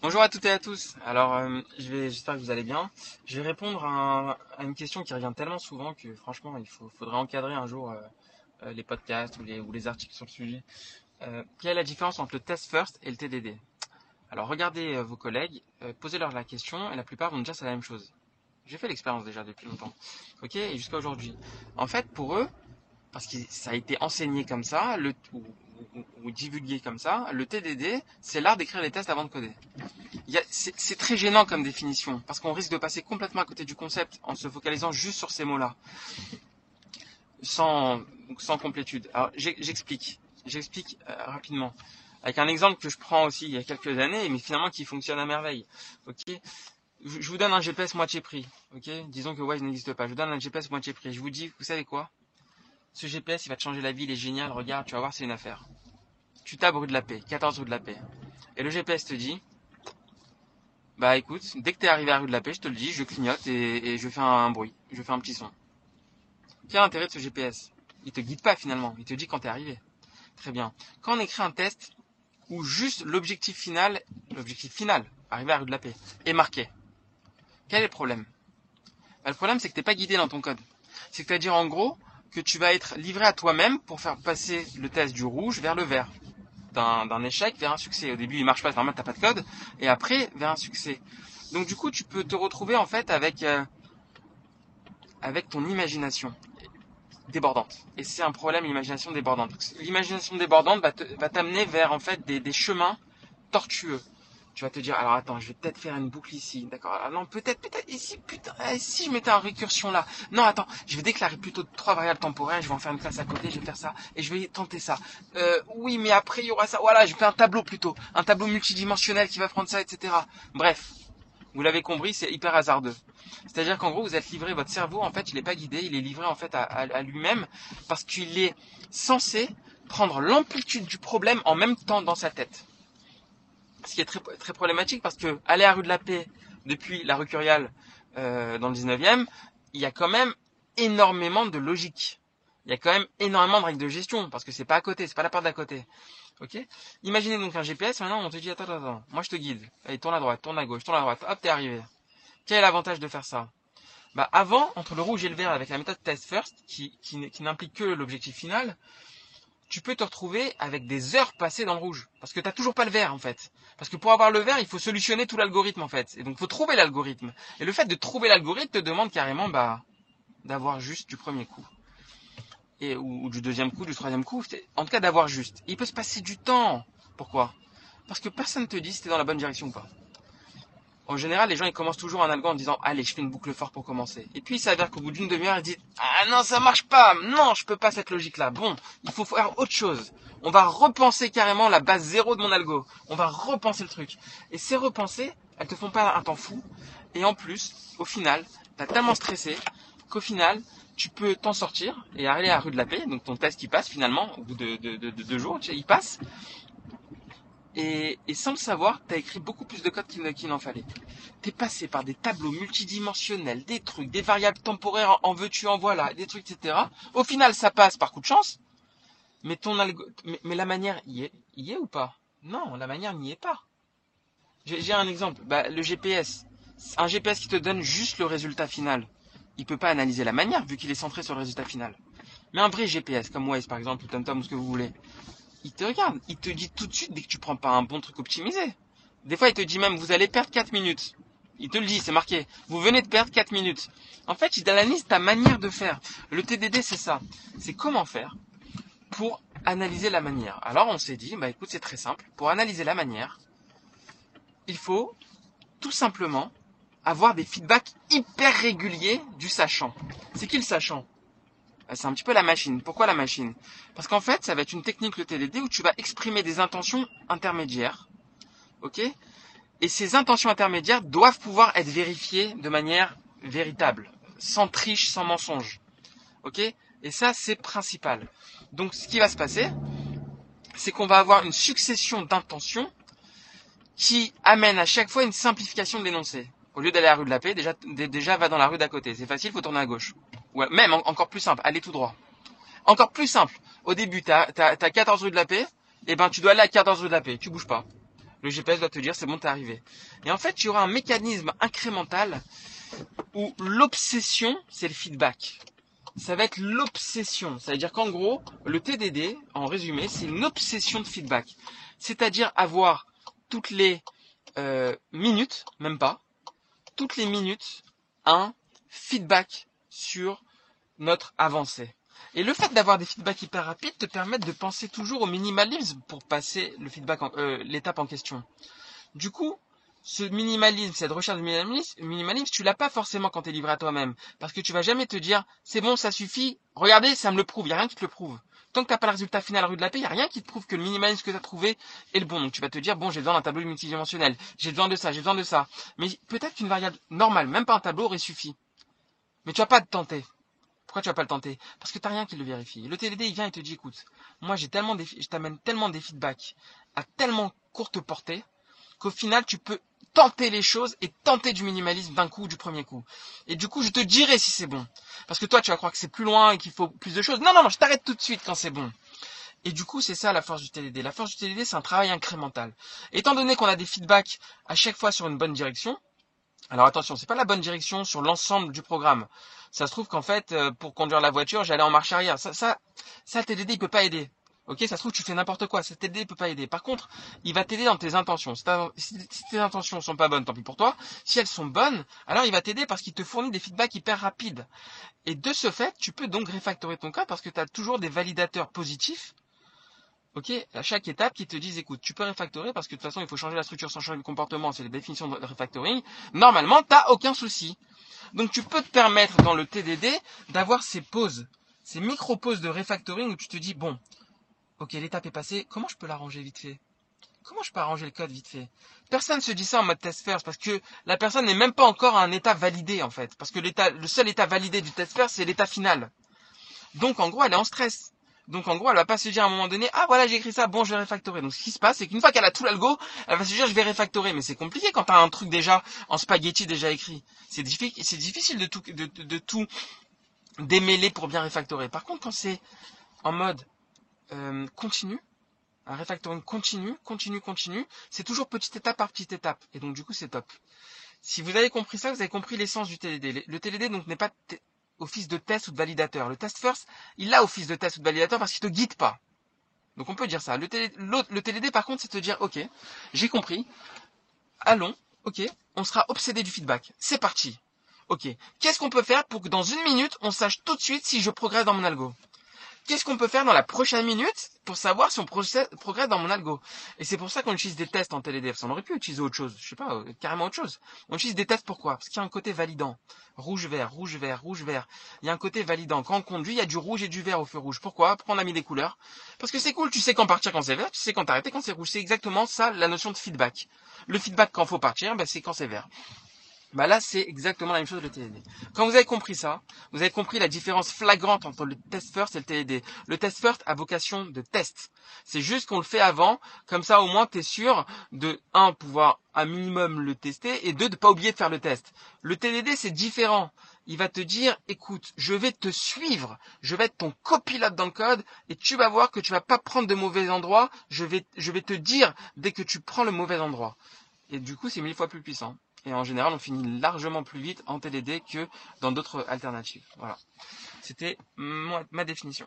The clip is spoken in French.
Bonjour à toutes et à tous. Alors, euh, je vais, j'espère que vous allez bien. Je vais répondre à, une question qui revient tellement souvent que franchement, il faudrait encadrer un jour euh, euh, les podcasts ou les, articles sur le sujet. Quelle est la différence entre le test first et le TDD Alors, regardez vos collègues, posez-leur la question et la plupart vont dire c'est la même chose. J'ai fait l'expérience déjà depuis longtemps. Ok? Et jusqu'à aujourd'hui. En fait, pour eux, parce que ça a été enseigné comme ça, le, ou, ou- ou comme ça, le TDD, c'est l'art d'écrire les tests avant de coder. C'est très gênant comme définition, parce qu'on risque de passer complètement à côté du concept en se focalisant juste sur ces mots-là, sans, sans complétude. Alors j'explique, j'explique euh, rapidement, avec un exemple que je prends aussi il y a quelques années, mais finalement qui fonctionne à merveille. Je vous donne un GPS moitié prix. Disons que Waze n'existe pas. Je vous donne un GPS moitié prix. Je vous dis, vous savez quoi? Ce GPS, il va te changer la vie, il est génial. Regarde, tu vas voir, c'est une affaire. Tu tapes rue de la Paix, 14 rue de la Paix, et le GPS te dit, bah écoute, dès que t'es arrivé à rue de la Paix, je te le dis, je clignote et, je fais un, bruit, je fais un petit son. Quel est l'intérêt de ce GPS Il te guide pas finalement, il te dit quand t'es arrivé. Très bien. Quand on écrit un test où juste l'objectif final, l'objectif final, arriver à rue de la Paix, est marqué, quel est le problème? Bah, Le problème c'est que t'es pas guidé dans ton code. C'est-à-dire en gros que tu vas être livré à toi-même pour faire passer le test du rouge vers le vert. D'un échec vers un succès. Au début il marche pas, normal t'as pas de code, et après vers un succès. Donc du coup, tu peux te retrouver en fait avec euh, avec ton imagination débordante. Et c'est un problème, l'imagination débordante. L'imagination débordante va te- va t'amener vers en fait des, des chemins tortueux. Tu vas te dire, alors attends, je vais peut-être faire une boucle ici, d'accord Ah non, peut-être, peut-être ici, putain, eh, si je mettais en récursion là. Non, attends, je vais déclarer plutôt trois variables temporaires, je vais en faire une classe à côté, je vais faire ça, et je vais tenter ça. Euh, oui, mais après, il y aura ça. Voilà, je fais un tableau plutôt, un tableau multidimensionnel qui va prendre ça, etc. Bref, vous l'avez compris, c'est hyper hasardeux. C'est-à-dire qu'en gros, vous êtes livré, votre cerveau, en fait, il n'est pas guidé, il est livré en fait à, lui-même parce qu'il est censé prendre l'amplitude du problème en même temps dans sa tête. Ce qui est très, problématique parce que aller à rue de la Paix depuis la rue Curial euh, dans le 19e, il y a quand même énormément de logique. Il y a quand même énormément de règles de gestion parce que c'est pas à côté, c'est pas la part d'à côté. Ok? Imaginez donc un GPS, maintenant on te dit attends, attends, moi je te guide. Allez, tourne à droite, tourne à gauche, tourne à droite, hop, t'es arrivé. Quel est l'avantage de faire ça? Bah avant, entre le rouge et le vert avec la méthode test first, qui n'implique que l'objectif final, tu peux te retrouver avec des heures passées dans le rouge. Parce que t'as toujours pas le vert en fait. Parce que pour avoir le vert, il faut solutionner tout l'algorithme en fait. Et donc il faut trouver l'algorithme. Et le fait de trouver l'algorithme te demande carrément bah d'avoir juste du premier coup. Et, ou, du deuxième coup, du troisième coup. En tout cas d'avoir juste. Il peut se passer du temps. Pourquoi? Parce que personne ne te dit si t'es dans la bonne direction ou pas. En général, les gens ils commencent toujours un algo en disant allez, je fais une boucle fort pour commencer. Et puis il s'avère qu'au bout d'une demi-heure, ils disent ah non, ça marche pas. Non, je peux pas cette logique-là. Bon, il faut faire autre chose. On va repenser carrément la base zéro de mon algo. On va repenser le truc. Et ces repensées, elles te font pas un temps fou. Et en plus, au final, t'as tellement stressé qu'au final, tu peux t'en sortir et aller à rue de la paix. Donc ton test il passe finalement au bout de, de, de- de deux jours, il passe. Et, sans le savoir, t'as écrit beaucoup plus de code qu'il qu'il n'en fallait. T'es passé par des tableaux multidimensionnels, des trucs, des variables temporaires en, veux-tu, en voilà, des trucs, etc. Au final, ça passe par coup de chance. Mais ton algo, mais, la manière y est, y est ou pas? Non, la manière n'y est pas. J'ai j'ai un exemple. Bah, le GPS. Un GPS qui te donne juste le résultat final. Il peut pas analyser la manière vu qu'il est centré sur le résultat final. Mais un vrai GPS comme Waze par exemple ou TomTom ou ce que vous voulez, il te regarde, il te dit tout de suite dès que tu prends pas un bon truc optimisé. Des fois, il te dit même vous allez perdre 4 minutes. Il te le dit, c'est marqué. Vous venez de perdre 4 minutes. En fait, il analyse ta manière de faire. Le TDD, c'est ça. C'est comment faire pour analyser la manière. Alors, on s'est dit, bah écoute, c'est très simple. Pour analyser la manière, il faut tout simplement avoir des feedbacks hyper réguliers du sachant. C'est qui le sachant? C'est un petit peu la machine. Pourquoi la machine? Parce qu'en fait, ça va être une technique, le TDD, où tu vas exprimer des intentions intermédiaires. Ok? Et ces intentions intermédiaires doivent pouvoir être vérifiées de manière véritable, sans triche, sans mensonge. Ok? Et ça, c'est principal. Donc, ce qui va se passer, c'est qu'on va avoir une succession d'intentions qui amène à chaque fois une simplification de l'énoncé. Au lieu d'aller à la rue de la Paix, déjà, dé- déjà va dans la rue d'à côté. C'est facile, faut tourner à gauche. Même en- encore plus simple, aller tout droit. Encore plus simple. Au début, t'as as, 14 rue de la Paix, et ben tu dois aller à 14 rue de la Paix. Tu bouges pas. Le GPS doit te dire c'est bon, t'es arrivé. Et en fait, il y aura un mécanisme incrémental où l'obsession, c'est le feedback. Ça va être l'obsession. Ça veut dire qu'en gros, le TDD, en résumé, c'est une obsession de feedback. C'est-à-dire avoir toutes les euh, minutes, même pas, toutes les minutes, un feedback sur notre avancée. Et le fait d'avoir des feedbacks hyper rapides te permet de penser toujours au minimalisme pour passer le feedback, euh, l'étape en question. Du coup, ce minimalisme, cette recherche de minimalisme, tu l'as pas forcément quand tu es livré à toi-même. Parce que tu vas jamais te dire, c'est bon, ça suffit, regardez, ça me le prouve, il n'y a rien qui te le prouve. Tant que tu n'as pas le résultat final rue de la paix, il n'y a rien qui te prouve que le minimalisme que tu as trouvé est le bon. Donc tu vas te dire, bon, j'ai besoin d'un tableau multidimensionnel, j'ai besoin de ça, j'ai besoin de ça. Mais peut-être qu'une variable normale, même pas un tableau, aurait suffi. Mais tu vas pas te tenter. Pourquoi tu vas pas le tenter? Parce que tu n'as rien qui le vérifie. Le TDD, il vient et te dit, écoute, moi j'ai tellement des, je t'amène tellement des feedbacks à tellement courte portée qu'au final tu peux tenter les choses et tenter du minimalisme d'un coup, du premier coup. Et du coup, je te dirai si c'est bon. Parce que toi, tu vas croire que c'est plus loin et qu'il faut plus de choses. Non, non, non, je t'arrête tout de suite quand c'est bon. Et du coup, c'est ça la force du TDD. La force du TDD, c'est un travail incrémental. Étant donné qu'on a des feedbacks à chaque fois sur une bonne direction, alors attention, c'est pas la bonne direction sur l'ensemble du programme. Ça se trouve qu'en fait, euh, pour conduire la voiture, j'allais en marche arrière. Ça, ça, ça, TDD, il peut pas aider. Ok, ça se trouve tu fais n'importe quoi. Ça TDD peut pas aider. Par contre, il va t'aider dans tes intentions. Si, tes intentions sont pas bonnes, tant pis pour toi. Si elles sont bonnes, alors il va t'aider parce qu'il te fournit des feedbacks hyper rapides. Et de ce fait, tu peux donc réfactorer ton code parce que tu as toujours des validateurs positifs. Ok, à chaque étape qui te disent écoute, tu peux réfactorer parce que de toute façon il faut changer la structure sans changer le comportement, c'est les définitions de refactoring. Normalement, t'as aucun souci. Donc tu peux te permettre dans le TDD d'avoir ces pauses, ces micro-pauses de refactoring où tu te dis bon, ok, l'étape est passée, comment je peux l'arranger vite fait? Comment je peux arranger le code vite fait? Personne ne se dit ça en mode test first parce que la personne n'est même pas encore à un état validé en fait. Parce que l'état, le seul état validé du test first, c'est l'état final. Donc en gros, elle est en stress. Donc en gros, elle va pas se dire à un moment donné, ah voilà, j'ai écrit ça, bon, je vais refactorer. Donc ce qui se passe, c'est qu'une fois qu'elle a tout l'algo, elle va se dire, je vais refactorer. Mais c'est compliqué quand tu as un truc déjà en spaghetti déjà écrit. C'est difficile, c'est difficile de tout, de, démêler pour bien refactorer. Par contre, quand c'est en mode euh, continue, un refactoring continu, continue, continue, c'est toujours petite étape par petite étape. Et donc du coup c'est top. Si vous avez compris ça, vous avez compris l'essence du TDD. Le TDD donc n'est pas office de test ou de validateur. Le test first, il a office de test ou de validateur parce qu'il te guide pas. Donc on peut dire ça. Le, TDD par contre c'est te dire ok, j'ai compris, allons, ok, on sera obsédé du feedback. C'est parti. Ok, qu'est-ce qu'on peut faire pour que dans une minute on sache tout de suite si je progresse dans mon algo? Qu'est-ce qu'on peut faire dans la prochaine minute pour savoir si on progresse dans mon algo? Et c'est pour ça qu'on utilise des tests en TLDF. On aurait pu utiliser autre chose, je sais pas, euh, carrément autre chose. On utilise des tests pourquoi? Parce qu'il y a un côté validant. Rouge-vert, rouge-vert, rouge-vert. Il y a un côté validant. Quand on conduit, il y a du rouge et du vert au feu rouge. Pourquoi? Pourquoi on a mis des couleurs? Parce que c'est cool, tu sais quand partir quand c'est vert, tu sais quand t'arrêter quand c'est rouge. C'est exactement ça la notion de feedback. Le feedback quand faut partir, ben, c'est quand c'est vert. Bah là, c'est exactement la même chose le TDD. Quand vous avez compris ça, vous avez compris la différence flagrante entre le test first et le TDD. Le test first a vocation de test. C'est juste qu'on le fait avant, comme ça au moins tu es sûr de, un, pouvoir un minimum le tester, et deux, de pas oublier de faire le test. Le TDD, c'est différent. Il va te dire, écoute, je vais te suivre, je vais être ton copilote dans le code, et tu vas voir que tu vas pas prendre de mauvais endroits, je vais, je vais te dire dès que tu prends le mauvais endroit. Et du coup, c'est mille fois plus puissant. Et en général, on finit largement plus vite en TDD que dans d'autres alternatives. Voilà. C'était ma définition.